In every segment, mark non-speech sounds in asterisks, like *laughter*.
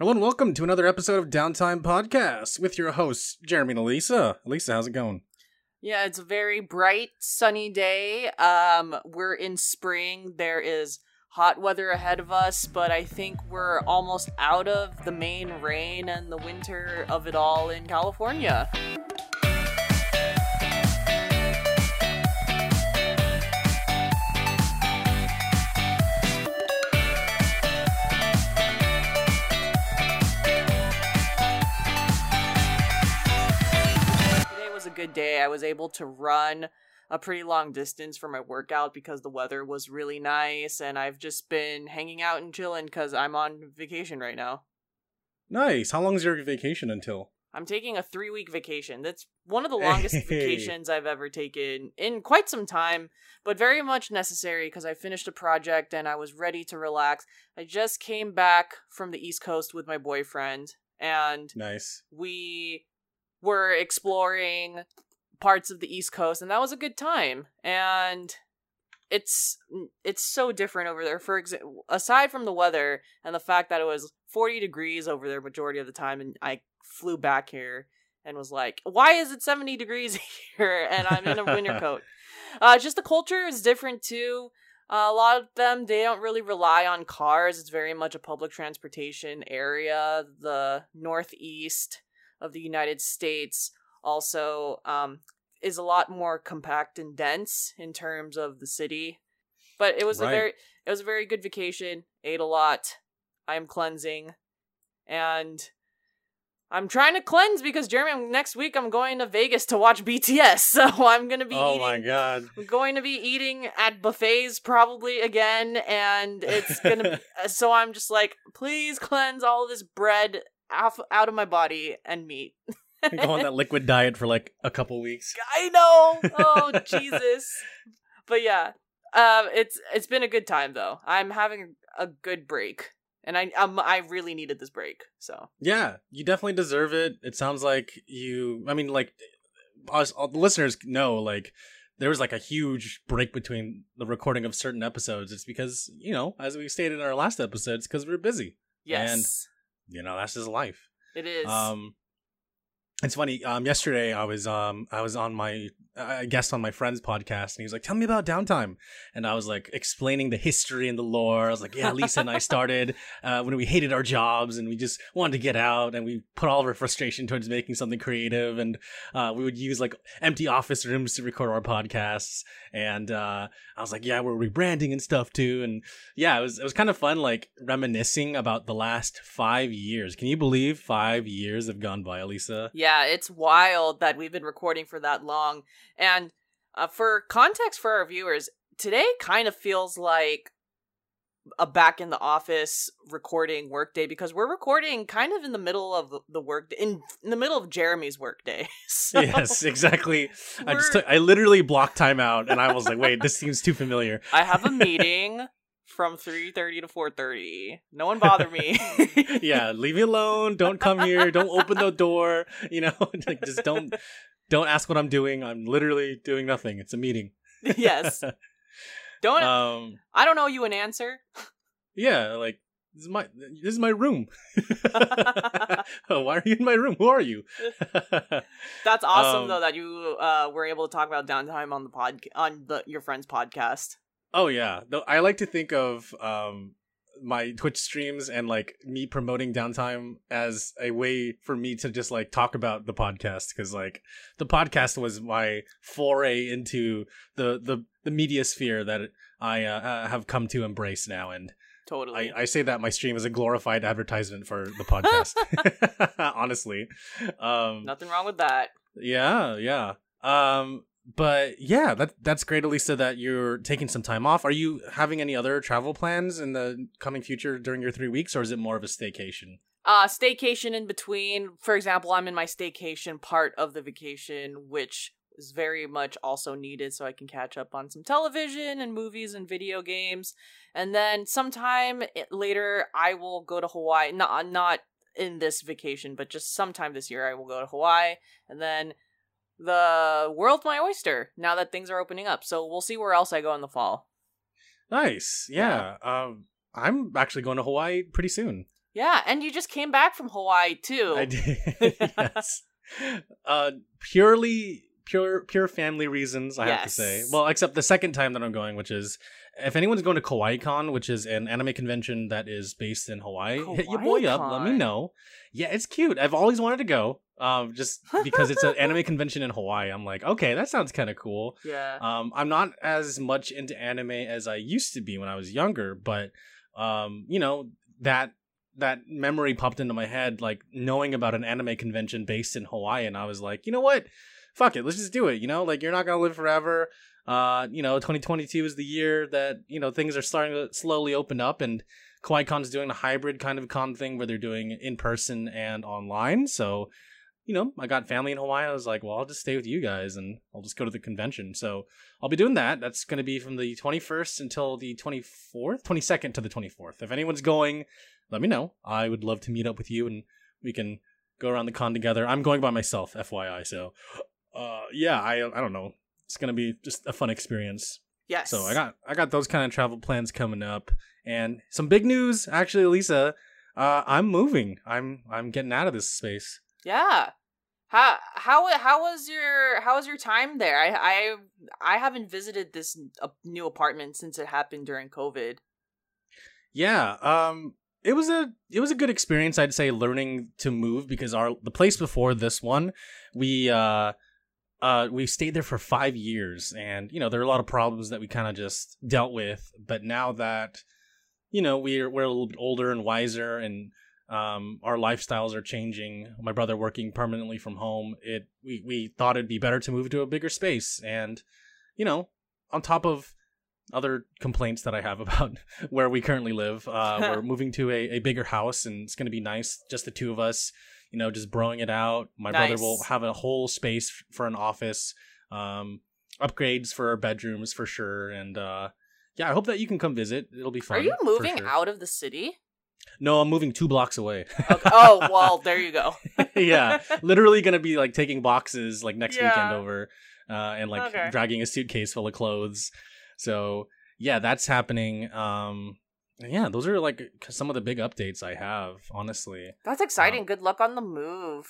Hello and welcome to another episode of Downtime Podcast with your hosts, Jeremy and Elisa. Elisa, how's it going? Yeah, it's a very bright, sunny day. Um, we're in spring. There is hot weather ahead of us, but I think we're almost out of the main rain and the winter of it all in California. Good day. I was able to run a pretty long distance for my workout because the weather was really nice, and I've just been hanging out and chilling because I'm on vacation right now. Nice. How long is your vacation until? I'm taking a three week vacation. That's one of the *laughs* longest Hey. vacations I've ever taken in quite some time, but very much necessary because I finished a project and I was ready to relax. I just came back from the East Coast with my boyfriend, and Nice. we were exploring parts of the East Coast, and that was a good time. And it's it's so different over there. For example, aside from the weather and the fact that it was 40 degrees over there majority of the time, and I flew back here and was like, "Why is it 70 degrees *laughs* here?" And I'm in a winter *laughs* coat. Uh, just the culture is different too. Uh, a lot of them they don't really rely on cars. It's very much a public transportation area. The northeast of the United States also um, is a lot more compact and dense in terms of the city. But it was Right. a very it was a very good vacation. Ate a lot. I am cleansing, and I'm trying to cleanse because Jeremy next week I'm going to Vegas to watch BTS. *laughs* So I'm gonna be Oh eating my god. I'm going to be eating at buffets probably again, and it's gonna. be, *laughs* so I'm just like, please cleanse all this bread off, out of my body and meat. *laughs* Go on that liquid diet for like a couple weeks. I know. Oh *laughs* Jesus. But yeah, um, it's it's been a good time though. I'm having a good break, and I um, I really needed this break. So Yeah, you definitely deserve it. It sounds like you. I mean, like us, all the listeners know, like there was like a huge break between the recording of certain episodes. It's because you know, as we stated in our last episodes, because we are busy. yes, You know, that's his life. it is. Um, it's funny. Um, yesterday I was um I was on my I guest on my friend's podcast, and he was like, "Tell me about downtime," and I was like explaining the history and the lore. I was like, "Yeah, Lisa and I started *laughs* uh, when we hated our jobs and we just wanted to get out, and we put all of our frustration towards making something creative, and uh, we would use like empty office rooms to record our podcasts." And uh, I was like, "Yeah, we're rebranding and stuff too," and yeah, it was it was kind of fun, like reminiscing about the last five years. Can you believe five years have gone by, Lisa? Yeah, it's wild that we've been recording for that long. And uh, for context for our viewers, today kind of feels like a back in the office recording workday because we're recording kind of in the middle of the- the work in, in the middle of Jeremy's workday. *laughs* So yes, exactly. I just took, I literally blocked time out, and I was like, "Wait, this seems too familiar." I have a *laughs* meeting from 3:30 to 4:30. No one bother me. *laughs* yeah, leave me alone. Don't come here. Don't open the door. You know, *laughs* like just don't don't ask what I'm doing. I'm literally doing nothing. It's a meeting. yes. *laughs* Don't Um. I don't know you an answer. Yeah, like this is my this is my room. Why are you in my room? Who are you? That's awesome Um, though that you uh were able to talk about downtime on the pod on the your friend's podcast. Oh yeah, Though I like to think of um my Twitch streams and like me promoting downtime as a way for me to just like talk about the podcast because like the podcast was my foray into the the the media sphere that I uh, uh, have come to embrace now and Totally. I, I say that my stream is a glorified advertisement for the podcast *laughs* honestly um Nothing wrong with that. yeah yeah um but yeah that that's great elisa that you're taking some time off are you having any other travel plans in the coming future during your three weeks or is it more of a staycation Uh staycation in between. For example, I'm in my staycation part of the vacation, which is very much also needed so I can catch up on some television and movies and video games. And then sometime later I will go to Hawaii. Not not in this vacation, but just sometime this year I will go to Hawaii and then the world's my oyster now that things are opening up. So we'll see where else I go in the fall. Nice. Yeah. Um, I'm actually going to Hawaii pretty soon. Yeah, and you just came back from Hawaii too. I did. *laughs* yes. Uh, purely pure pure family reasons. I have to say. Well, except the second time that I'm going, which is if anyone's going to Kawaii Kon, which is an anime convention that is based in Hawaii, hit your boy up. Let me know. Yeah, it's cute. I've always wanted to go. Um, just *laughs* because it's an anime convention in Hawaii, I'm like, okay, that sounds kind of cool. Yeah. Um, I'm not as much into anime as I used to be when I was younger, but um, you know that that memory popped into my head, like knowing about an anime convention based in Hawaii, and I was like, you know what, fuck it, let's just do it. You know, like you're not gonna live forever. Uh, you know, 2022 is the year that you know things are starting to slowly open up, and Kawaii is doing a hybrid kind of con thing where they're doing in person and online. So, you know, I got family in Hawaii. I was like, well, I'll just stay with you guys and I'll just go to the convention. So I'll be doing that. That's going to be from the 21st until the 24th, 22nd to the 24th. If anyone's going, let me know. I would love to meet up with you and we can go around the con together. I'm going by myself, FYI. So, uh, yeah, I I don't know. It's gonna be just a fun experience. yes. So I got I got those kind of travel plans coming up, and some big news actually, Lisa. Uh, I'm moving. I'm I'm getting out of this space. Yeah. How how how was your how was your time there? I I I haven't visited this new apartment since it happened during COVID. Yeah. Um. It was a it was a good experience. I'd say learning to move because our the place before this one, we uh. Uh, we stayed there for five years, and you know there are a lot of problems that we kind of just dealt with. But now that you know we're we're a little bit older and wiser, and um, our lifestyles are changing. My brother working permanently from home. It we we thought it'd be better to move to a bigger space, and you know, on top of other complaints that I have *laughs* about where we currently live, uh, *laughs* we're moving to a, a bigger house, and it's gonna be nice, just the two of us. You know, just broing it out. My brother will have a whole space f- for an office. Um, upgrades for our bedrooms for sure, and uh, yeah, I hope that you can come visit. It'll be fun. Are you moving sure. out of the city? No, I'm moving two blocks away. Okay. oh well, there you go. *laughs* yeah, literally gonna be like taking boxes like next Yeah. weekend over, uh, and like Okay. dragging a suitcase full of clothes. So yeah, that's happening. Um, yeah, those are like some of the big updates I have. Honestly, That's exciting. Good luck on the move.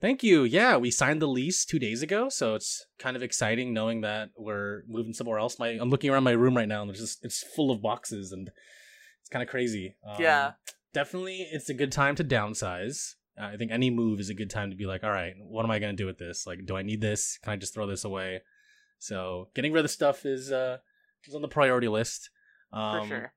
thank you. Yeah, we signed the lease two days ago, so it's kind of exciting knowing that we're moving somewhere else. My I'm looking around my room right now, and there's just it's full of boxes, and it's kind of crazy. Um, Yeah. definitely it's a good time to downsize. Uh, I think any move is a good time to be like, all right, what am I going to do with this? Like, do I need this? Can I just throw this away? So getting rid of stuff is uh is on the priority list. Um, for sure.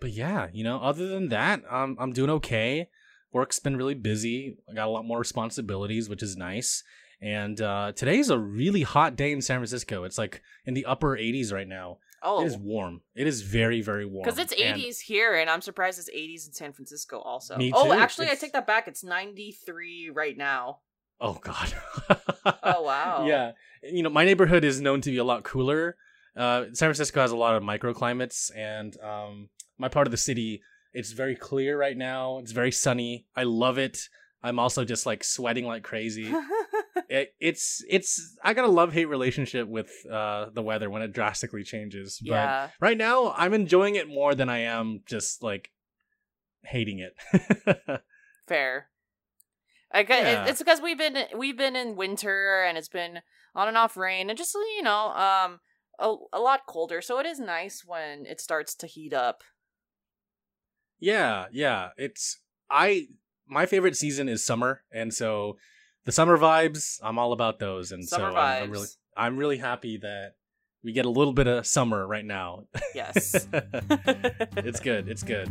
But yeah, you know, other than that, um, I'm doing okay. Work's been really busy. I got a lot more responsibilities, which is nice. And uh, today's a really hot day in San Francisco. It's like in the upper 80s right now. Oh, It is warm. It is very, very warm. because it's And- 80s here, and I'm surprised it's 80s in San Francisco also. Me Oh, too. actually, I take that back. It's 93 right now. Oh God. Oh, *laughs* wow. Yeah, you know my neighborhood is known to be a lot cooler. Uh, San Francisco has a lot of microclimates, and um, my part of the city it's very clear right now. It's very sunny. I love it. I'm also just like sweating like crazy. *laughs* it, it's it's I got a love hate relationship with uh, the weather when it drastically changes. But yeah. right now I'm enjoying it more than I am just like hating it. *laughs* Fair. I it- Yeah. it's because we've been we've been in winter and it's been on and off rain and just you know um a, a lot colder so it is nice when it starts to heat up Yeah, yeah. It's I my favorite season is summer, and so the summer vibes, I'm all about those. And summer so I'm, I'm really I'm really happy that we get a little bit of summer right now. yes *laughs* it's good. It's good.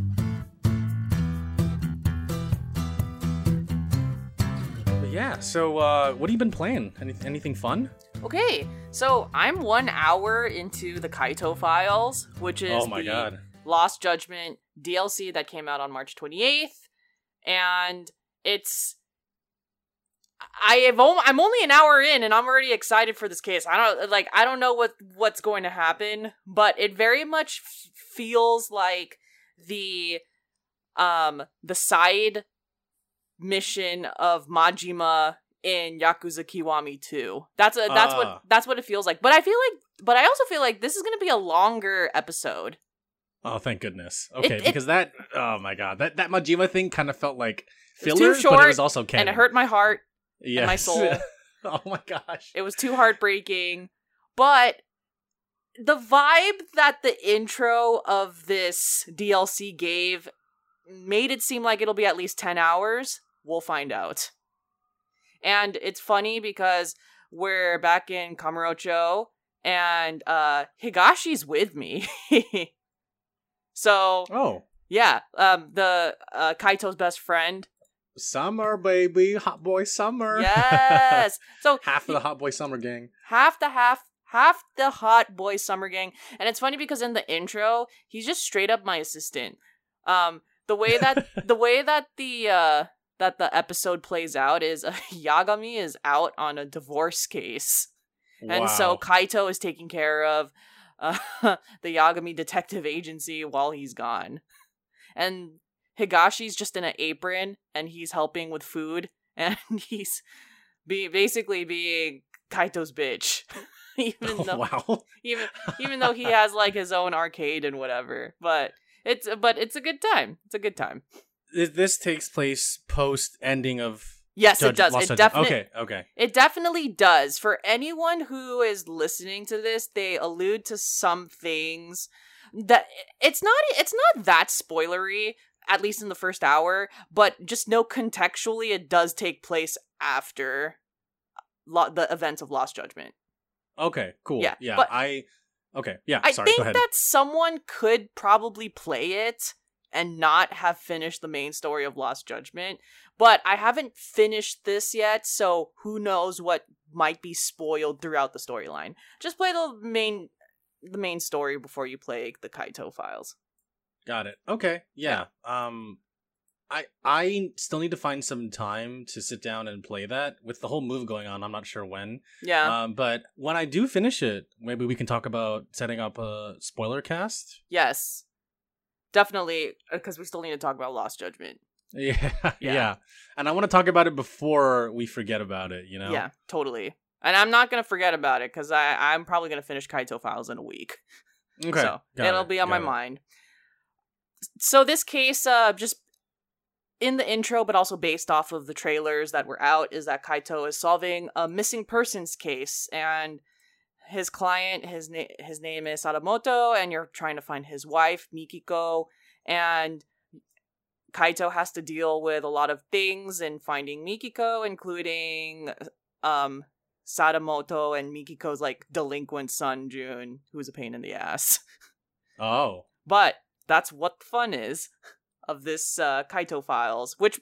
But yeah, so uh what have you been playing? Any, anything fun? okay so i'm one hour into the kaito files which is oh my the god. lost judgment dlc that came out on march 28th and it's I have only, I'm only an hour in and I'm already excited for this case. I don't like I don't know what what's going to happen, but it very much f- feels like the um the side mission of Majima in Yakuza Kiwami 2. That's a that's Ah. what that's what it feels like. But I feel like but I also feel like this is going to be a longer episode. Oh, thank goodness. Okay, it- because that oh my god, that that Majima thing kind of felt like filler, but it was also canon. and it hurt my heart. Yes. my soul. *laughs* oh my gosh. It was too heartbreaking. But the vibe that the intro of this DLC gave made it seem like it'll be at least 10 hours. We'll find out. And it's funny because we're back in Kamurocho and uh Higashi's with me. *laughs* so, Oh, yeah, um the uh Kaito's best friend. Summer baby, hot boy summer. Yes. *laughs* So half of the hot boy summer gang. half the half half the hot boy summer gang and it's funny because in the intro he's just straight up my assistant um the way that *laughs* the way that the uh that the episode plays out is uh, *laughs* yagami is out on a divorce case and so kaito is taking care of uh, the yagami detective agency while he's gone and higashi's just in an apron and he's helping with food and *laughs* he's be basically being kaito's bitch *laughs* even Oh, *laughs* though wow. even even though he has like his own arcade and whatever but it's but it's a good time it's a good time This, this takes place post ending of yes Judge- it does Lost it definitely Okay, okay. It definitely does. For anyone who is listening to this, they allude to some things that it's not it's not that spoilery at least in the first hour, but just know contextually it does take place after uh, lo- the events of Lost Judgment. Okay, cool. Yeah, Yeah, but- I Okay, yeah, I sorry, think that someone could probably play it and not have finished the main story of Lost Judgment, but I haven't finished this yet, so who knows what might be spoiled throughout the storyline. Just play the main the main story before you play the Kaito files. Got it. Okay. Yeah. Um I I still need to find some time to sit down and play that. With the whole move going on, I'm not sure when. Yeah. Um but when I do finish it, maybe we can talk about setting up a spoiler cast. yes. Definitely because we still need to talk about Lost Judgment. *laughs* Yeah. Yeah. Yeah. And I want to talk about it before we forget about it, you know. Yeah, totally. And I'm not gonna forget about it because I I'm probably gonna finish Kaito files in a week. Okay. *laughs* So got it'll it, be on my it. mind. So this case, uh, just in the intro, but also based off of the trailers that were out, is that Kaito is solving a missing persons case, and his client, his na- his name is Sadamoto, and you're trying to find his wife Mikiko, and Kaito has to deal with a lot of things in finding Mikiko, including um Sadamoto and Mikiko's like delinquent son June, who's a pain in the ass. *laughs* Oh. But that's what the fun is of this uh, Kaito Files, which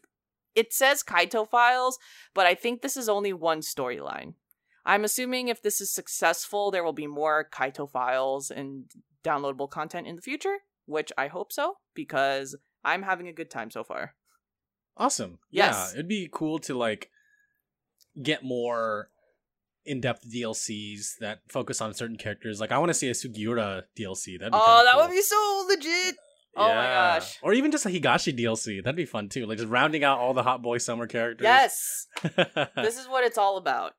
it says Kaito Files, but I think this is only one storyline. I'm assuming if this is successful, there will be more Kaito Files and downloadable content in the future, which I hope so, because I'm having a good time so far. Awesome. Yes. Yeah, it'd be cool to like get more in-depth DLCs that focus on certain characters. Like I want to see a Sugiura DLC. That'd be Oh, that cool. would be so legit! Oh my gosh. Or even just a Higashi DLC. That'd be fun too. Like just rounding out all the Hot Boy Summer characters. Yes! *laughs* this is what it's all about.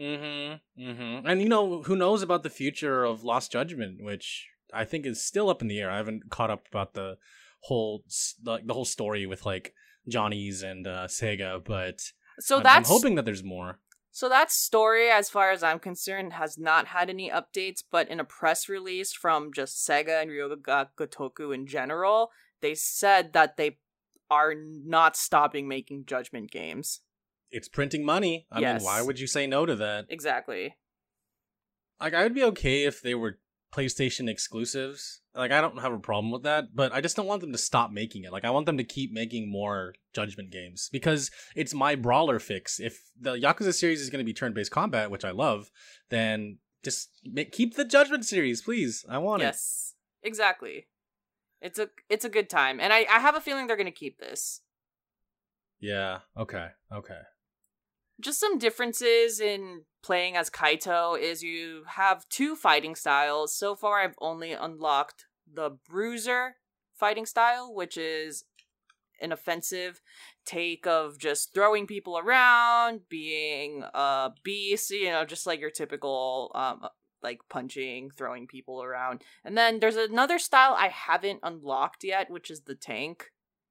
mm-hmm. Mm-hmm. And you know, who knows about the future of Lost Judgment, which I think is still up in the air. I haven't caught up about the whole like the whole story with like Johnny's and uh, Sega, but So I'm, I'm that's hoping that there's more. So that story, as far as I'm concerned, has not had any updates, but in a press release from just Sega and Ryu Ga Gotoku in general, they said that they are not stopping making Judgment games. It's printing money. I Yes. mean, why would you say no to that? Exactly. Like, I would be okay if they were PlayStation exclusives. Like, I don't have a problem with that, but I just don't want them to stop making it. Like, I want them to keep making more Judgment games because it's my brawler fix. If the Yakuza series is going to be turn based combat, which I love, then just make, keep the Judgment series, please. I want it. Yes. Exactly. It's a it's a good time, and I I have a feeling they're gonna keep this. Yeah. Okay. Okay. Just some differences in playing as Kaito is you have two fighting styles. So far, I've only unlocked the Bruiser fighting style, which is an offensive take of just throwing people around, being a beast, you know, just like your typical um, like punching, throwing people around. And then there's another style I haven't unlocked yet, which is the tank.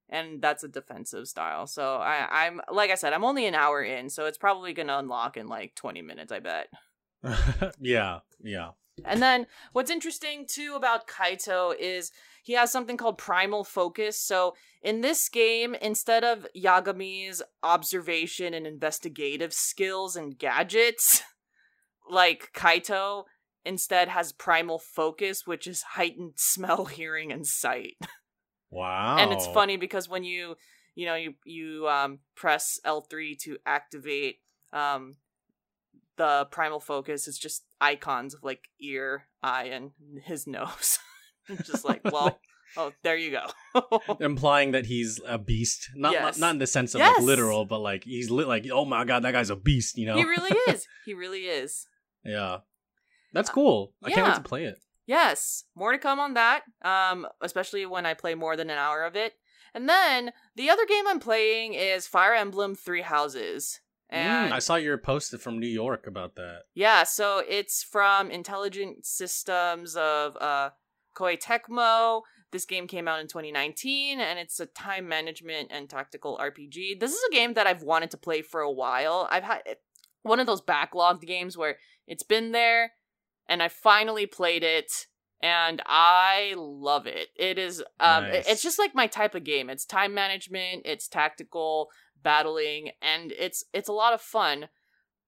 And that's a defensive style. So I, I'm like I said, I'm only an hour in, so it's probably gonna unlock in like 20 minutes, I bet. *laughs* yeah, yeah. And then what's interesting too about Kaito is he has something called primal focus. So in this game, instead of Yagami's observation and investigative skills and gadgets, like Kaito instead has primal focus, which is heightened smell, *laughs* hearing, and sight. Wow. And it's funny because when you you know you you um, press L three to activate um, the primal focus, it's just icons of like ear, eye, and his *laughs* nose. *laughs* just like *laughs* well. Oh, there you go. Implying that he's a beast, not Yes. not, in the sense of Yes. like literal, but like he's li- like, oh my god, that guy's a beast, you know? He really is. He really is. yeah, that's cool. I can't wait to play it. Yes, more to come on that. Um, especially when I play more than an hour of it. And then the other game I'm playing is Fire Emblem Three Houses. And Mm, I saw your post from New York about that. yeah, so it's from Intelligent Systems of uh, Koei Tecmo. This game came out in 2019, and it's a time management and tactical RPG. This is a game that I've wanted to play for a while. I've had one of those backlogged games where it's been there, and I finally played it, and I love it. It is um nice. it's just like my type of game. It's time management, it's tactical battling, and it's it's a lot of fun.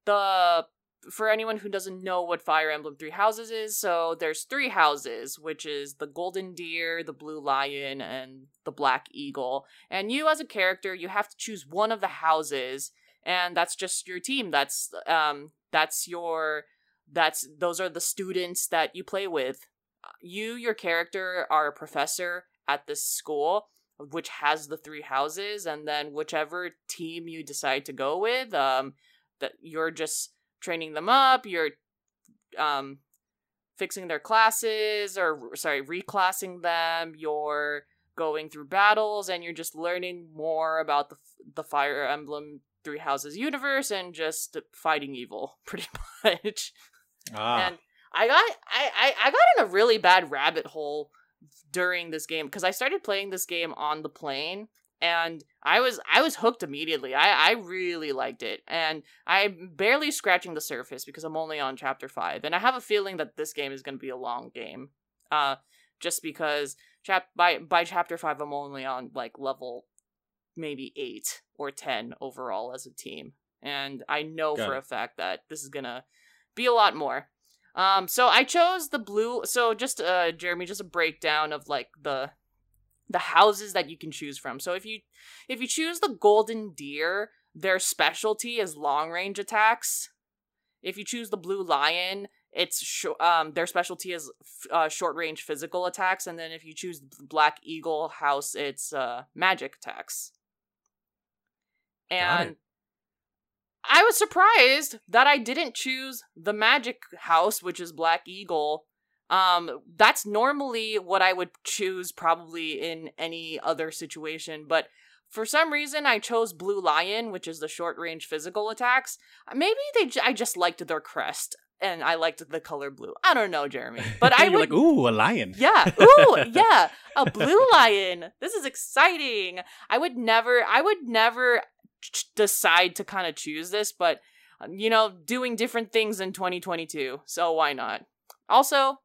The for anyone who doesn't know what Fire Emblem Three Houses is, so there's three houses, which is the Golden Deer, the Blue Lion, and the Black Eagle. And you, as a character, you have to choose one of the houses, and that's just your team. That's um, that's your that's those are the students that you play with. You, your character, are a professor at this school, which has the three houses, and then whichever team you decide to go with, um, that you're just training them up you're um fixing their classes or sorry reclassing them you're going through battles and you're just learning more about the the fire emblem three houses universe and just fighting evil *laughs* pretty much Ah, and I got I, I I got in a really bad rabbit hole during this game because I started playing this game on the plane and I was I was hooked immediately. I I really liked it and I'm barely scratching the surface because I'm only on chapter 5 and I have a feeling that this game is going to be a long game. Uh just because chap by by chapter 5 I'm only on like level maybe 8 or 10 overall as a team. And I know Got for it. a fact that this is going to be a lot more. Um, so I chose the blue. So just uh, Jeremy, just a breakdown of like the the houses that you can choose from. So if you if you choose the golden deer, their specialty is long range attacks. If you choose the blue lion, it's sh- um their specialty is f- uh, short range physical attacks, and then if you choose the black eagle house, it's uh magic attacks. Got And it. I was surprised that I didn't choose the magic house, which is Black Eagle. Um, that's normally what I would choose probably in any other situation, but for some reason I chose Blue Lion, which is the short range physical attacks. Maybe they j- I just liked their crest and I liked the color blue. I don't know, Jeremy, *laughs* but I would like, ooh, a lion. yeah. Ooh, *laughs* yeah. A blue lion. This is exciting. I would never I would never decide to kind of choose this, but um, you know, doing different things in 2022. So why not? Also,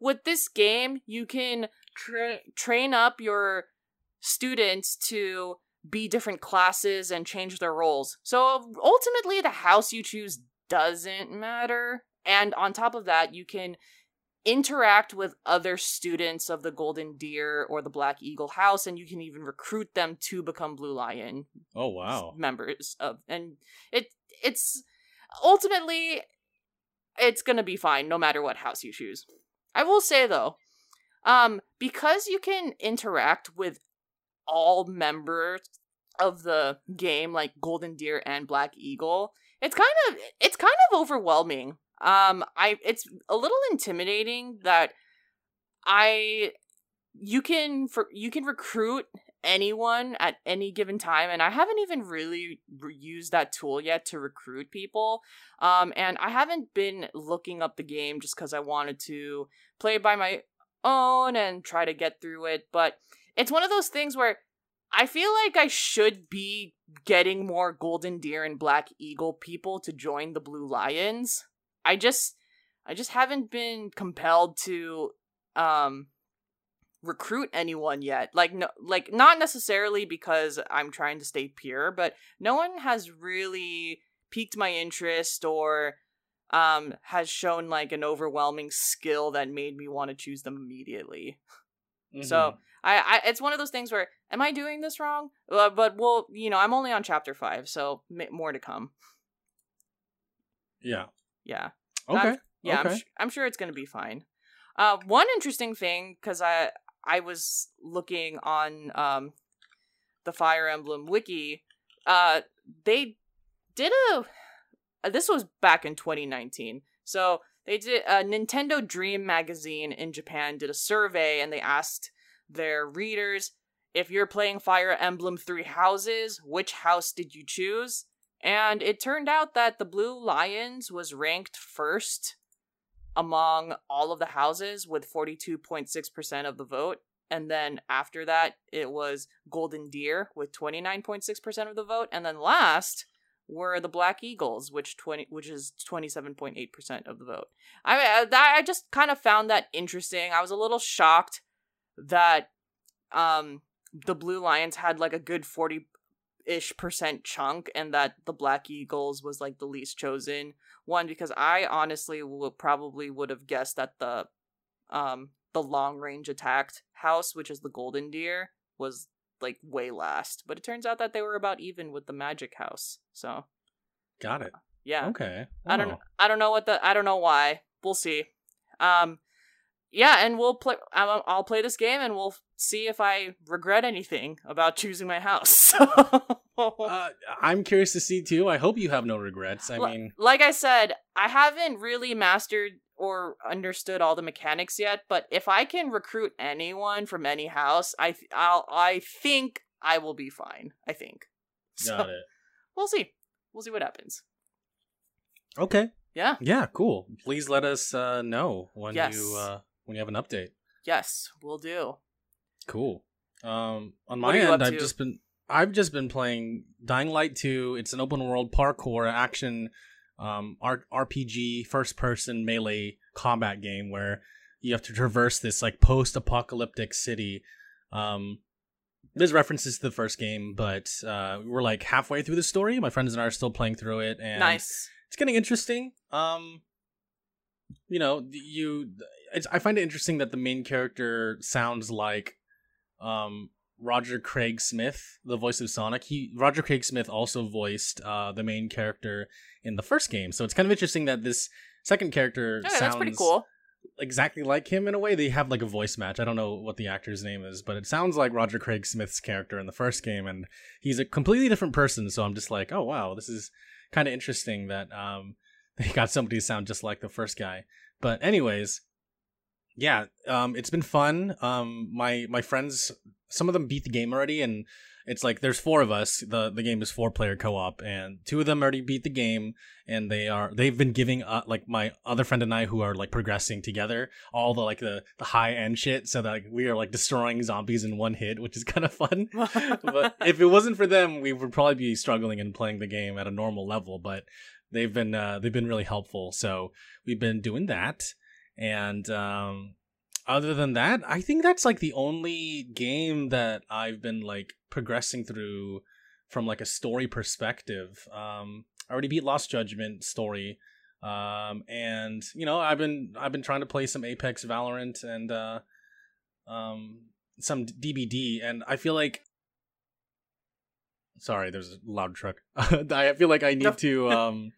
with this game, you can tra- train up your students to be different classes and change their roles. So ultimately, the house you choose doesn't matter. And on top of that, you can interact with other students of the Golden Deer or the Black Eagle House, and you can even recruit them to become Blue Lion Oh wow. members of. And it it's ultimately it's gonna be fine no matter what house you choose. I will say though, um, because you can interact with all members of the game, like Golden Deer and Black Eagle, it's kind of it's kind of overwhelming. Um, I it's a little intimidating that I you can for you can recruit anyone at any given time and i haven't even really re- used that tool yet to recruit people um and i haven't been looking up the game just because i wanted to play by my own and try to get through it but it's one of those things where i feel like i should be getting more golden deer and black eagle people to join the blue lions i just i just haven't been compelled to um recruit anyone yet. Like no like not necessarily because I'm trying to stay pure, but no one has really piqued my interest or um has shown like an overwhelming skill that made me want to choose them immediately. *laughs* Mm-hmm. So I, I it's one of those things where am I doing this wrong? Uh, but well, you know, I'm only on chapter 5, so more to come. Yeah. Yeah. Okay. I'm, yeah, okay. I'm, I'm sure it's going to be fine. Uh, one interesting thing, because I I was looking on um, the Fire Emblem wiki. Uh, they did a. Uh, this was back in 2019. So they did a Nintendo Dream magazine in Japan did a survey and they asked their readers if you're playing Fire Emblem Three Houses, which house did you choose? And it turned out that the Blue Lions was ranked first among all of the houses with 42.6% of the vote. And then after that, it was Golden Deer with 29.6% of the vote. And then last were the Black Eagles, which 20 which is 27.8% of the vote. I I just kind of found that interesting. I was a little shocked that um the Blue Lions had like a good 40 ish percent chunk and that the Black Eagles was like the least chosen one because I honestly would probably would have guessed that the um the long range attacked house, which is the Golden Deer, was like way last. But it turns out that they were about even with the Magic House. So got it. Yeah. Okay. I don't. I don't know what the. I don't know why. We'll see. Um. Yeah, and we'll play. I'll, I'll play this game, and we'll see if I regret anything about choosing my house. *laughs* uh, I'm curious to see too. I hope you have no regrets. I L- mean, like I said, I haven't really mastered or understood all the mechanics yet, but if I can recruit anyone from any house, I th- I'll I think I will be fine. I think. *laughs* So, got it. We'll see. We'll see what happens. Okay. Yeah. Yeah. Cool. Please let us uh, know when yes. you uh, when you have an update. Yes, we'll do. Cool. Um, on my end, I've just been I've just been playing Dying Light 2. It's an open world parkour action um, R- RPG first person melee combat game where you have to traverse this like post apocalyptic city. Um, there's references to the first game, but uh, we're like halfway through the story. My friends and I are still playing through it, and nice. It's getting interesting. Um, you know, you. I find it interesting that the main character sounds like um Roger Craig Smith, the voice of Sonic. He Roger Craig Smith also voiced uh, the main character in the first game, so it's kind of interesting that this second character okay, sounds that's pretty cool. exactly like him in a way. They have like a voice match. I don't know what the actor's name is, but it sounds like Roger Craig Smith's character in the first game, and he's a completely different person. So I'm just like, oh wow, this is kind of interesting that um, *laughs* they got somebody to sound just like the first guy. But anyways, yeah, um, it's been fun. Um, my my friends, some of them beat the game already, and it's like there's four of us. the The game is four player co op, and two of them already beat the game, and they are they've been giving uh, like my other friend and I who are like progressing together all the like the the high end shit, so that like, we are like destroying zombies in one hit, which is *laughs* kind of fun. but if it wasn't for them, we would probably be struggling and playing the game at a normal level. But they've been uh, they've been really helpful, so we've been doing that and um, other than that, I think that's like the only game that I've been like progressing through from like a story perspective. Um, I already beat Lost Judgment story, um, and you know I've been I've been trying to play some Apex, Valorant, and uh, um, some DBD, and I feel like. Sorry, there's a loud truck. *laughs* I feel like I need to *laughs* um,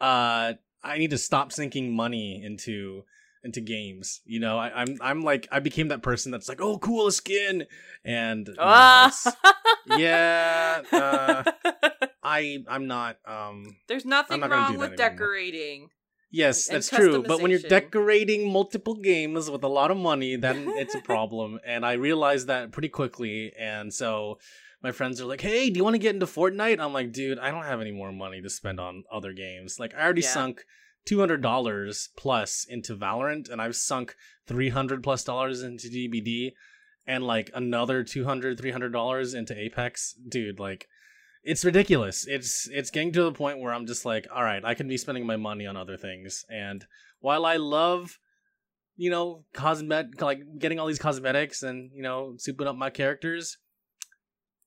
uh, I need to stop sinking money into into games. You know, I, am I'm, I'm like I became that person that's like, oh, cool skin, and ah. no, yeah, uh, *laughs* I I'm not. Um, There's nothing not wrong with anymore. decorating. Yes, And that's true. But when you're decorating multiple games with a lot of money, then it's a problem. *laughs* and I realized that pretty quickly. And so my friends are like, "Hey, do you want to get into Fortnite?" I'm like, "Dude, I don't have any more money to spend on other games. Like, I already Yeah. sunk two hundred dollars plus into Valorant, and I've sunk three hundred plus dollars into DBD, and like another 200 300 dollars into Apex. Dude, like." It's ridiculous. It's it's getting to the point where I'm just like, all right, I can be spending my money on other things. And while I love, you know, cosmet like getting all these cosmetics and you know, souping up my characters,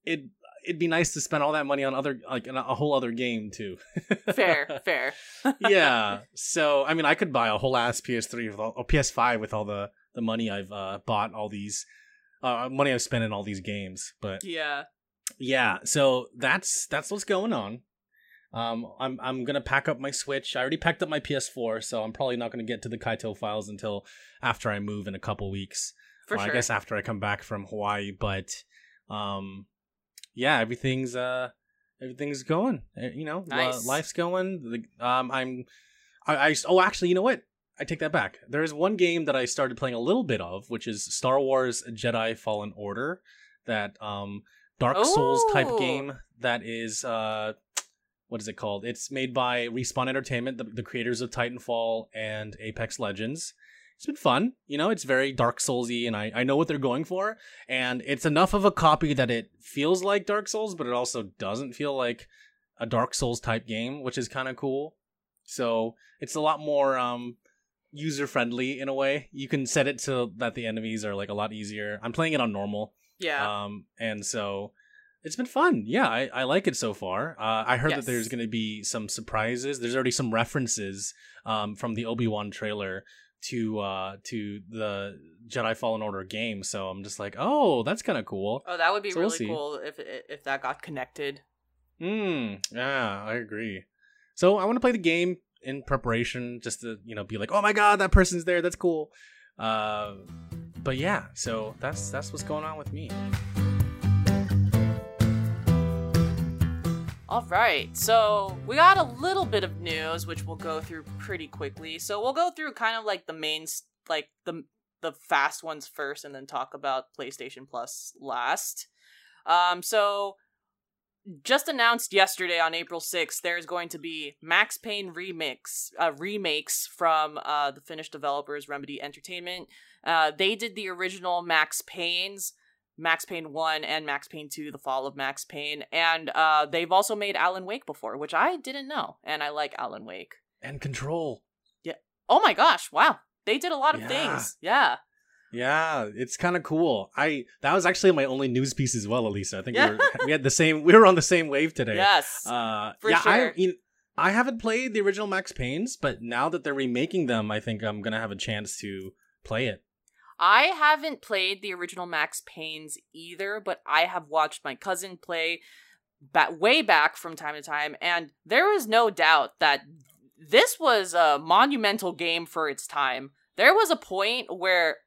it it'd be nice to spend all that money on other like a, whole other game too. *laughs* fair, fair. *laughs* yeah. So I mean, I could buy a whole ass PS3 with all, or PS5 with all the the money I've uh, bought all these uh, money I've spent in all these games, but Yeah. yeah so that's that's what's going on um i'm i'm gonna pack up my switch i already packed up my ps4 so i'm probably not gonna get to the kaito files until after i move in a couple weeks For Or sure. i guess after i come back from hawaii but um yeah everything's uh everything's going Uh, you know Nice. life's going the, um i'm I, I oh actually you know what I take that back. There is one game that I started playing a little bit of, which is Star Wars Jedi Fallen Order, that um Dark Souls type Oh. game that is uh what is it called? It's made by Respawn Entertainment, the, the creators of Titanfall and Apex Legends. It's been fun, you know. It's very Dark Soulsy, and I I know what they're going for, and it's enough of a copy that it feels like Dark Souls, but it also doesn't feel like a Dark Souls type game, which is kind of cool. So it's a lot more um user friendly in a way. You can set it to that the enemies are like a lot easier. I'm playing it on normal, yeah. um, and so it's been fun. Yeah, I, I like it so far. Uh, I heard Yes. that there's going to be some surprises. There's already some references um, from the Obi Wan trailer to uh, to the Jedi Fallen Order game. So I'm just like, oh, that's kind of cool. oh, that would be so we'll really cool if if that got connected. Hmm. Yeah, I agree. So I want to play the game in preparation, just to you know be like, oh my god, that person's there. That's cool. Uh, but yeah, so that's that's what's going on with me. All right, so we got a little bit of news, which we'll go through pretty quickly. So we'll go through kind of like the main, like the the fast ones first, and then talk about PlayStation Plus last. Um, so just announced yesterday on April 6th, there's going to be Max Payne remix uh, remakes from uh, the Finnish developers Remedy Entertainment. Uh, they did the original Max Payne's. Max Payne 1 and Max Payne 2, The Fall of Max Payne. And uh, they've also made Alan Wake before, which I didn't know. And I like Alan Wake. And control. Yeah. Oh my gosh, wow. They did a lot of Yeah. things. Yeah. Yeah, it's kind of cool. I that was actually my only news piece as well, Elisa. I think Yeah. we, were, we had the same. We were on the same wave today. Yes. Uh, For yeah, I sure. you know, I haven't played the original Max Payne's, but now that they're remaking them, I think I'm gonna have a chance to play it. I haven't played the original Max Payne's either, but I have watched my cousin play back way back from time to time, and there is no doubt that this was a monumental game for its time. There was a point where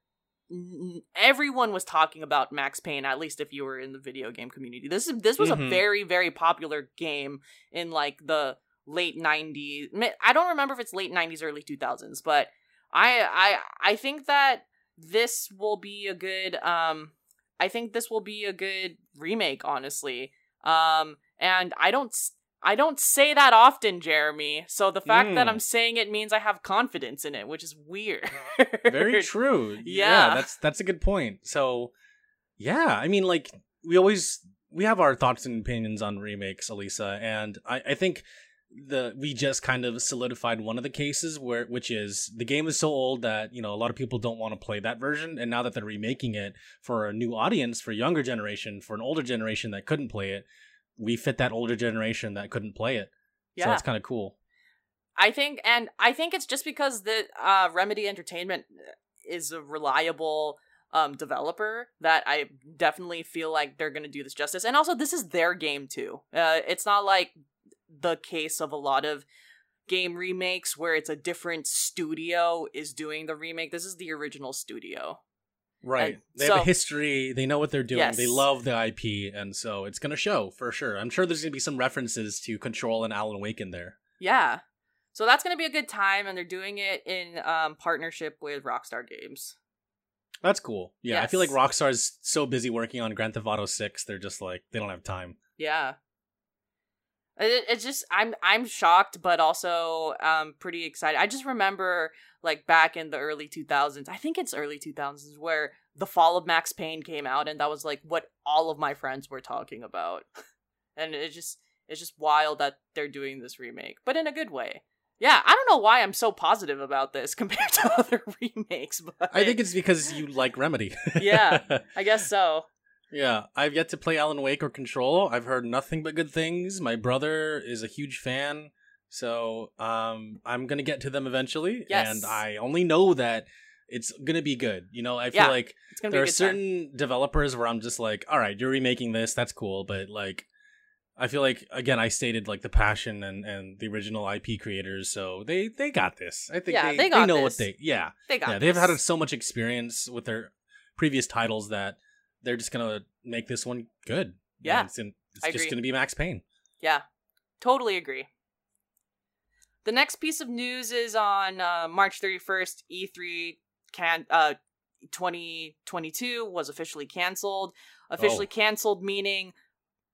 everyone was talking about Max Payne, at least if you were in the video game community. This is this was Mhm. a very very popular game in like the late 90s. I don't remember if it's late 90s early 2000s, but I I I think that this will be a good um I think this will be a good remake honestly. Um and I don't I don't say that often, Jeremy. So the fact that Mm. I'm saying it means I have confidence in it, which is weird. Very *laughs* true. Yeah. that's that's a good point. So, yeah, I mean, like we always we have our thoughts and opinions on remakes, Elisa, and I I think the we just kind of solidified one of the cases where which is the game is so old that you know a lot of people don't want to play that version and now that they're remaking it for a new audience for a younger generation for an older generation that couldn't play it we fit that older generation that couldn't play it yeah. so it's kind of cool I think, and I think it's just because the uh, Remedy Entertainment is a reliable um, developer that I definitely feel like they're going to do this justice. And also, this is their game too. Uh, it's not like the case of a lot of game remakes where it's a different studio is doing the remake. This is the original studio. Right. And they have a history. They know what they're doing. They love the IP, and so it's gonna show for sure. I'm sure there's gonna be some references to Control and Alan Wake in there. Yeah. So that's going to be a good time, and they're doing it in um, partnership with Rockstar Games. That's cool. Yeah, I feel like Yes. Rockstar's so busy working on Grand Theft Auto 6, they're just like they don't have time. Yeah. It, it's just I'm I'm shocked, but also um pretty excited. I just remember like back in the early 2000s. I think it's early 2000s where the Fall of Max Payne came out, and that was like what all of my friends were talking about. *laughs* and it just it's just wild that they're doing this remake, but in a good way. Yeah, I don't know why I'm so positive about this *laughs* compared to other *laughs* remakes, but I think it's because you like Remedy. Yeah. I guess so. Yeah, I've yet to play Alan Wake or Control. I've heard nothing but good things. My brother is a huge fan, so um I'm going to get to them eventually Yes. and I only know that it's going to be good. You know, I feel Yeah, like there are good time. certain developers where I'm just like, all right, you're remaking this, that's cool, but like, I feel like again, I stated like the passion and and the original IP creators, so they they got this. I think Yeah, they, they got know this. what they yeah They got yeah they've had so much experience with their previous titles that they're just gonna make this one good. Yeah, And it's, in, it's just agree. gonna be Max Payne. Yeah, totally agree. The next piece of news is on uh, March 31st, E3 can uh 2022 was officially canceled. Officially Oh. canceled meaning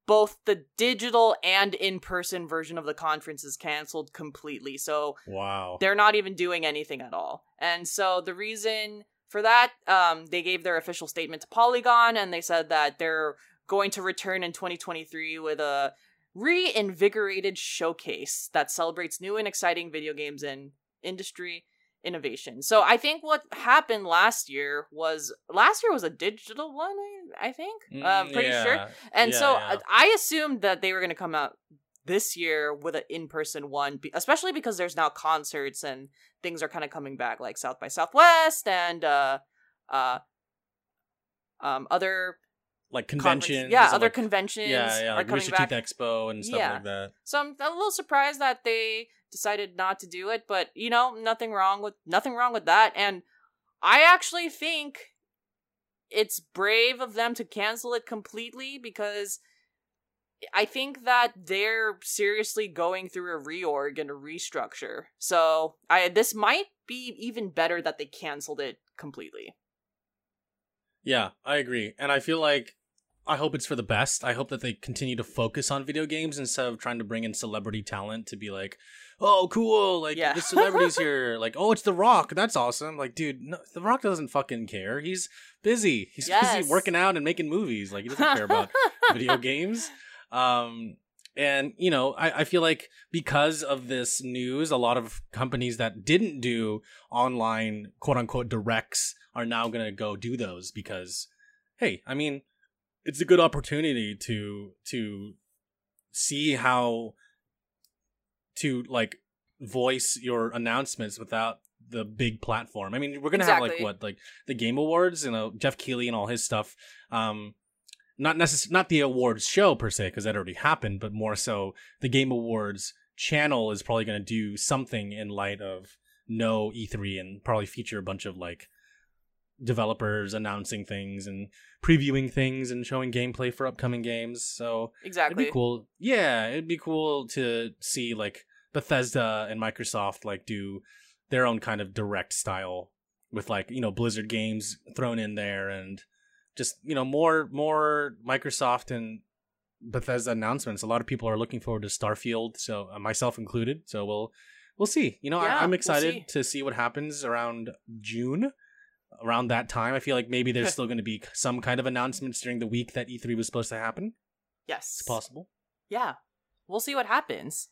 both the digital and in-person version of the conference is canceled completely. So Wow. they're not even doing anything at all. And so the reason for that, um, they gave their official statement to Polygon and they said that they're going to return in 2023 with a reinvigorated showcase that celebrates new and exciting video games and industry innovation. So I think what happened last year was last year was a digital one, I, I think. I'm Mm, pretty sure. And Yeah, so yeah. uh, I assumed that they were going to come out this year with an in-person one, especially because there's now concerts and things are kind of coming back, like South by Southwest and uh, uh, um, other like conventions. Yeah, other like, conventions Yeah, yeah, like Rooster. Teeth Expo and stuff Yeah. like that. So I'm a little surprised that they decided not to do it, but you know, nothing wrong with nothing wrong with that. And I actually think it's brave of them to cancel it completely because I think that they're seriously going through a reorg and a restructure. So I this might be even better that they canceled it completely. Yeah, I agree. And I feel like I hope it's for the best. I hope that they continue to focus on video games instead of trying to bring in celebrity talent to be like, oh, cool, like Yeah. the celebrity's *laughs* here. Like, oh, it's The Rock. That's awesome. Like, dude, no, The Rock doesn't fucking care. He's busy. He's Yes. busy working out and making movies. Like, he doesn't care about *laughs* video games. Um, and you know, I, I feel like because of this news, a lot of companies that didn't do online quote unquote directs are now gonna go do those because, hey, I mean, it's a good opportunity to to see how to like voice your announcements without the big platform. I mean, we're gonna have like what like the Game Awards, you know, Geoff Keighley and all his stuff. Um, not necess- not the awards show per se because that already happened, but more so the Game Awards channel is probably going to do something in light of no E3 and probably feature a bunch of like developers announcing things and previewing things and showing gameplay for upcoming games. So exactly. it'd be cool. Yeah, it'd be cool to see like Bethesda and Microsoft like do their own kind of direct style with like you know Blizzard games thrown in there and just you know more more Microsoft and Bethesda announcements. A lot of people are looking forward to Starfield, so uh, myself included. So we'll we'll see. You know, Yeah, I, I'm we'll excited see. to see what happens around June. Around that time, I feel like maybe there's *laughs* still going to be some kind of announcements during the week that E3 was supposed to happen. yes. It's possible. yeah, we'll see what happens.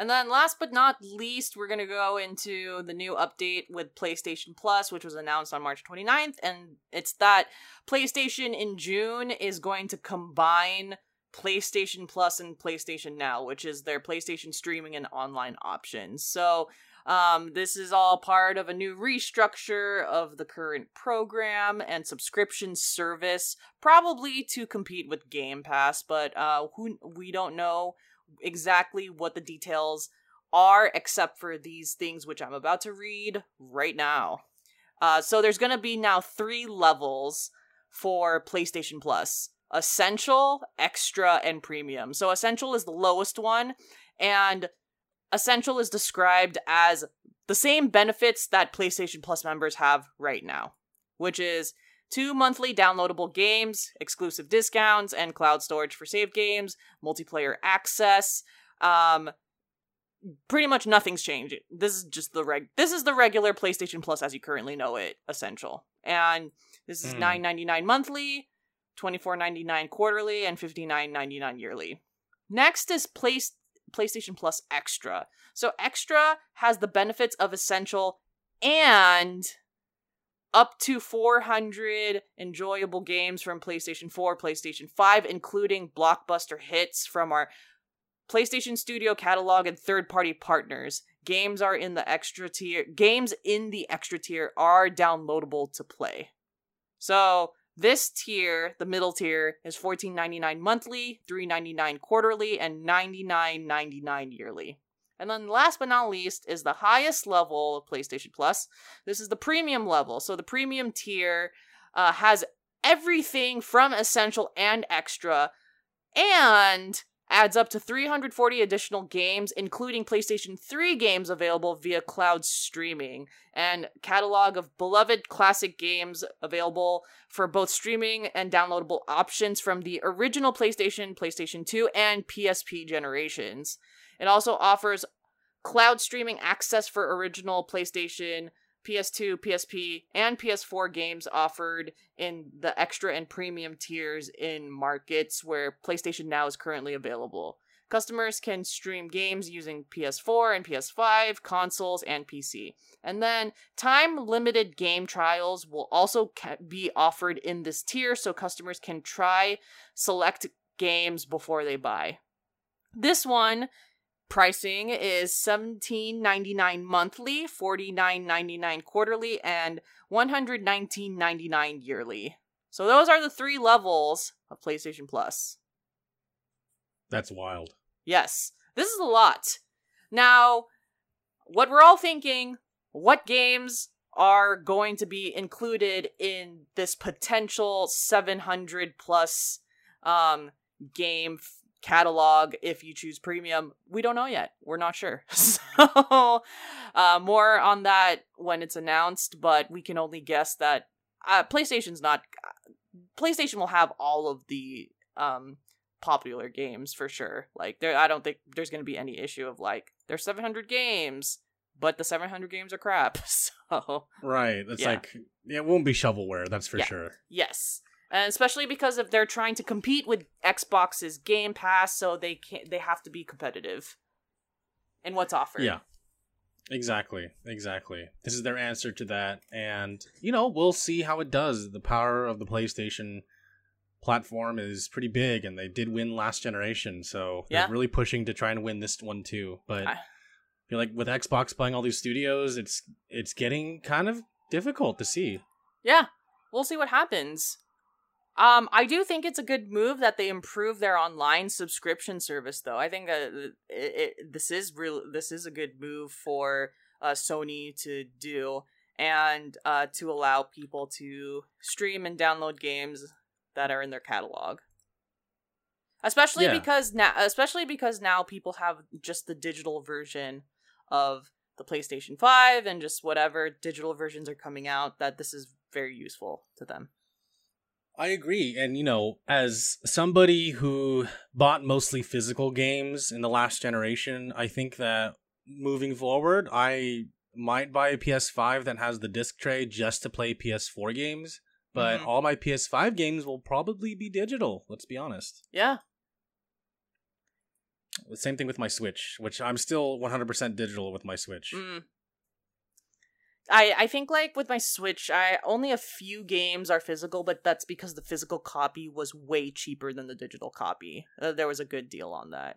And then last but not least, we're going to go into the new update with PlayStation Plus, which was announced on March 29th. And it's that PlayStation in June is going to combine PlayStation Plus and PlayStation Now, which is their PlayStation streaming and online options. So um, this is all part of a new restructure of the current program and subscription service, probably to compete with Game Pass, but uh, who we don't know exactly what the details are, except for these things which I'm about to read right now. Uh, so there's going to be now three levels for PlayStation Plus Essential, Extra, and Premium. So Essential is the lowest one, and Essential is described as the same benefits that PlayStation Plus members have right now, which is two monthly downloadable games, exclusive discounts, and cloud storage for save games, multiplayer access. Um, pretty much nothing's changed. This is just the reg. This is the regular PlayStation Plus as you currently know it, essential. And this is Hmm. nine ninety nine monthly, twenty four ninety nine quarterly, and fifty nine ninety nine yearly. Next is Place PlayStation Plus Extra. So Extra has the benefits of Essential and up to 400 enjoyable games from PlayStation 4, PlayStation 5, including blockbuster hits from our PlayStation Studio catalog and third-party partners. Games are in the extra tier. Games in the extra tier are downloadable to play. So, this tier, the middle tier, is $14.99 monthly, $3.99 quarterly, and $99.99 yearly. And then last but not least is the highest level of PlayStation Plus. This is the premium level. So the premium tier uh, has everything from essential and extra and adds up to 340 additional games including PlayStation 3 games available via cloud streaming and catalog of beloved classic games available for both streaming and downloadable options from the original PlayStation, PlayStation 2 and PSP generations. It also offers cloud streaming access for original PlayStation, PS2, PSP, and PS4 games offered in the extra and premium tiers in markets where PlayStation Now is currently available. Customers can stream games using PS4 and PS5, consoles, and PC. And then time limited game trials will also be offered in this tier so customers can try select games before they buy. This one pricing is $17.99 monthly, $49.99 quarterly, and $119.99 yearly. So those are the three levels of PlayStation Plus. That's wild. Yes, this is a lot. Now, what we're all thinking, what games are going to be included in this potential 700 plus um game catalog if you choose premium we don't know yet we're not sure *laughs* so uh, more on that when it's announced but we can only guess that uh, playstation's not playstation will have all of the um popular games for sure like there i don't think there's going to be any issue of like there's 700 games but the 700 games are crap *laughs* so Right. It's Yeah. like it won't be shovelware, that's for Yeah. sure. Yes. And especially because if they're trying to compete with Xbox's Game Pass, so they can they have to be competitive in what's offered. Yeah. Exactly. Exactly. This is their answer to that. And, you know, we'll see how it does. The power of the PlayStation platform is pretty big, and they did win last generation. So Yeah. they're really pushing to try and win this one too. But I- feel like with Xbox buying all these studios, it's it's getting kind of difficult to see. Yeah. We'll see what happens. Um, I do think it's a good move that they improve their online subscription service, though. I think that it, it, this is real. This is a good move for uh, Sony to do, and uh, to allow people to stream and download games that are in their catalog. Especially Yeah. because now, especially because now people have just the digital version of the PlayStation Five and just whatever digital versions are coming out. That this is very useful to them. I agree. And, you know, as somebody who bought mostly physical games in the last generation, I think that moving forward, I might buy a PS5 that has the disc tray just to play PS4 games. But Mhm. all my PS5 games will probably be digital, let's be honest. Yeah, The same thing with my Switch, which I'm still 100% digital with my Switch. Mm. I I think like with my Switch, I only a few games are physical, but that's because the physical copy was way cheaper than the digital copy. Uh, there was a good deal on that.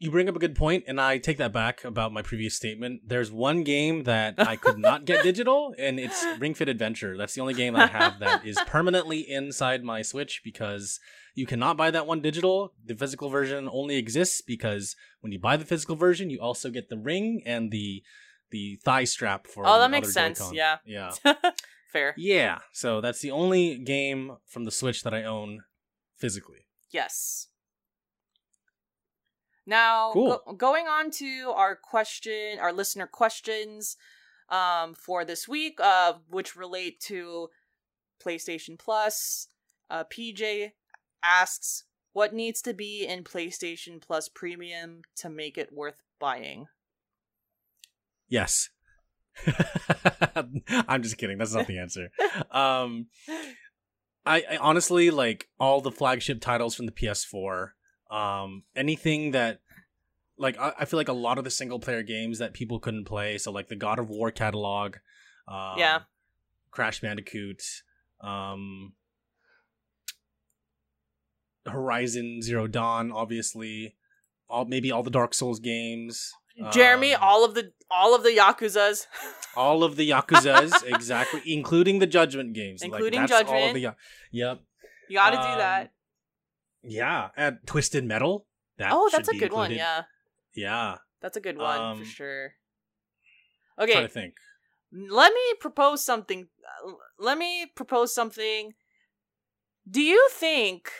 You bring up a good point, and I take that back about my previous statement. There's one game that I could *laughs* not get digital, and it's Ring Fit Adventure. That's the only game I have that is permanently inside my Switch because you cannot buy that one digital. The physical version only exists because when you buy the physical version, you also get the ring and the the thigh strap for. Oh, that makes sense, Joy-Con. yeah. yeah, *laughs* Fair. yeah. So that's the only game from the Switch that I own physically. Yes. Now, Cool. go- going on to our question, our listener questions um, for this week, uh, which relate to PlayStation Plus. Uh, PJ asks, "What needs to be in PlayStation Plus Premium to make it worth buying?" Yes. *laughs* I'm just kidding. That's not the answer. *laughs* Um, I, I honestly like all the flagship titles from the PS4. Um, anything that like I, I feel like a lot of the single player games that people couldn't play. So like the God of War catalog. Um, Yeah. Crash Bandicoot. Um, Horizon Zero Dawn, obviously. All maybe all the Dark Souls games. Jeremy, Um, all of the all of the Yakuza's. *laughs* all of the Yakuza's, exactly, including the Judgment games. Including that's All of Judgment. the, Ya- yep. You got to do Um, that. Yeah, and Twisted Metal. That Oh, that's a good one. Yeah, Yeah. that's a good one Um, for sure. Trying Okay, to think. let me propose something. uh, Let me propose something. Do you think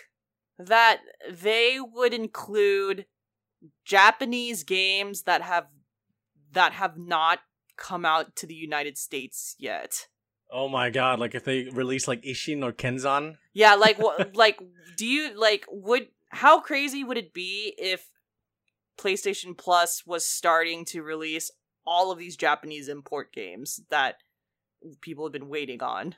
that they would include Japanese games that have that have not come out to the United States yet? Oh my god! Like if they release like Ishin or Kenzan. Yeah, like *laughs* what? like, do you like would? How crazy would it be if PlayStation Plus was starting to release all of these Japanese import games that people have been waiting on?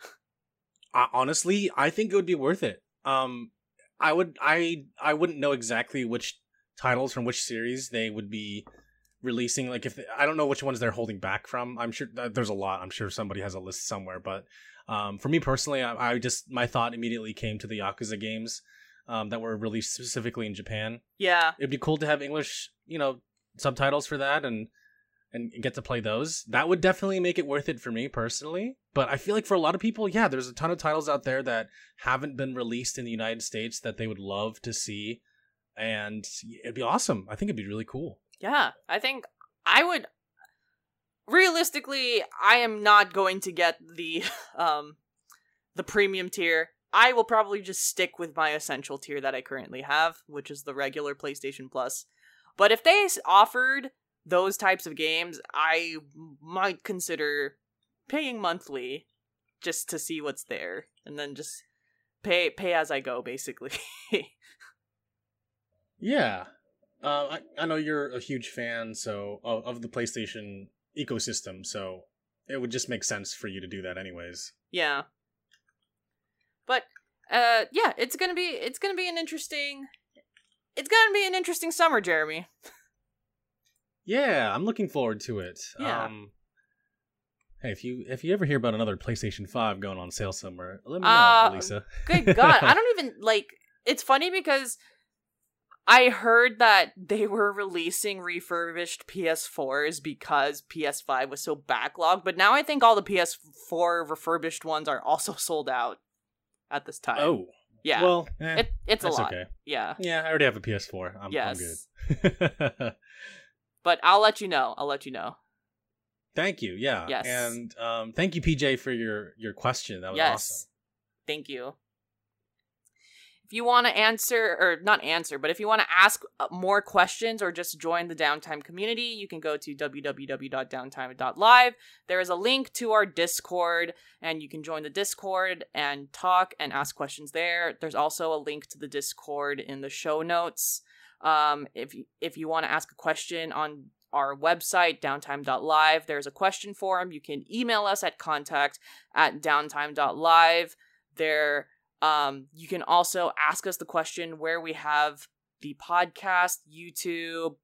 Uh, honestly, I think it would be worth it. Um, I would, I, I wouldn't know exactly which titles from which series they would be releasing. Like if I don't know which ones they're holding back from. I'm sure uh, there's a lot. I'm sure somebody has a list somewhere. But um, for me personally, I, I just my thought immediately came to the Yakuza games um, that were released specifically in Japan. Yeah, It'd be cool to have English, you know, subtitles for that and and get to play those. That would definitely make it worth it for me personally. But I feel like for a lot of people, yeah, there's a ton of titles out there that haven't been released in the United States that they would love to see. And it'd be awesome. I think it'd be really cool. yeah. I think I would. Realistically, I am not going to get the *laughs* um the premium tier. I will probably just stick with my essential tier that I currently have, which is the regular PlayStation Plus. But if they offered those types of games, I might consider paying monthly just to see what's there and then just pay pay as I go basically. *laughs* Yeah. Uh, I, I know you're a huge fan so of, of the PlayStation ecosystem, so it would just make sense for you to do that anyways. yeah. But uh yeah, it's going to be it's to be an interesting it's to be an interesting summer, Jeremy. Yeah, I'm looking forward to it. Yeah. Um, hey, if you if you ever hear about another PlayStation Five going on sale somewhere, let me know, Uh, Lisa. Good God, I *laughs* don't even like. It's funny because I heard that they were releasing refurbished PS4s because PS5 was so backlogged, but now I think all the PS4 refurbished ones are also *laughs* sold out at this time. Oh, yeah, Well, eh, it, it's a lot. okay. Yeah, Yeah, I already have a PS4. I'm, yes, I'm good. *laughs* but I'll let you know. I'll let you know. thank you. Yeah. Yes. And um, thank you, PJ, for your your question. That was yes, awesome. thank you. If you want to answer, or not answer, but if you want to ask uh, more questions or just join the Downtime community, you can go to www.downtime.live. There is a link to our Discord, and you can join the Discord and talk and ask questions there. There's also a link to the Discord in the show notes. Um, if if you want to ask a question on our website, downtime.live, there's a question form. You can email us at contact at downtime.live. There um, you can also ask us the question where we have the podcast, YouTube,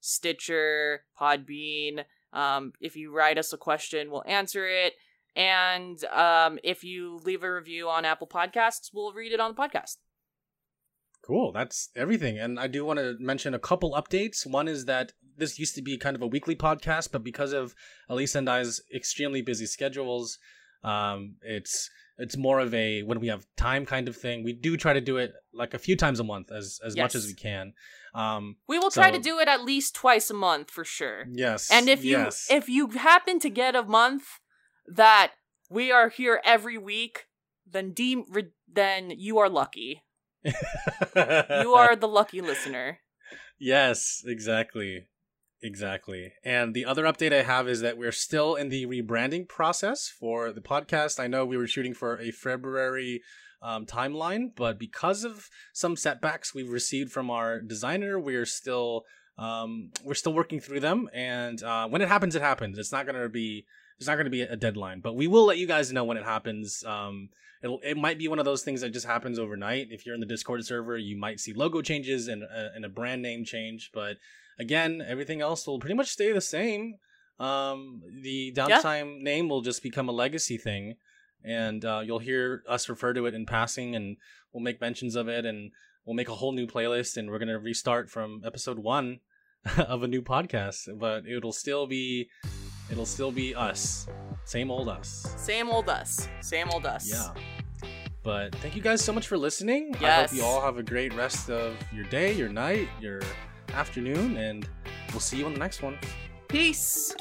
Stitcher, Podbean. Um, if you write us a question, we'll answer it. And um, if you leave a review on Apple Podcasts, we'll read it on the podcast. Cool. That's everything. And I do want to mention a couple updates. One is that this used to be kind of a weekly podcast, but because of Elisa and I's extremely busy schedules, um, it's it's more of a when we have time kind of thing. We do try to do it like a few times a month as as much as we can. Um, We will try to do it at least twice a month for sure. yes. And if you yes. if you happen to get a month that we are here every week, then de- re- then you are lucky. *laughs* You are the lucky listener. Yes, exactly. Exactly. And the other update I have is that we're still in the rebranding process for the podcast. I know we were shooting for a February um, timeline, but because of some setbacks we've received from our designer, we're still um, we're still working through them. And uh, when it happens, it happens. It's not gonna be it's not gonna be a deadline, but we will let you guys know when it happens. Um, it might be one of those things that just happens overnight. If you're in the Discord server, you might see logo changes and a, and a brand name change. But again, everything else will pretty much stay the same. Um, the downtime yeah. name will just become a legacy thing, and uh, you'll hear us refer to it in passing, and we'll make mentions of it, and we'll make a whole new playlist, and we're gonna restart from episode one *laughs* of a new podcast. But it'll still be, it'll still be us. Same old us. Same old us. Same old us. Yeah. But thank you guys so much for listening. Yes. I hope you all have a great rest of your day, your night, your afternoon, and we'll see you on the next one. Peace.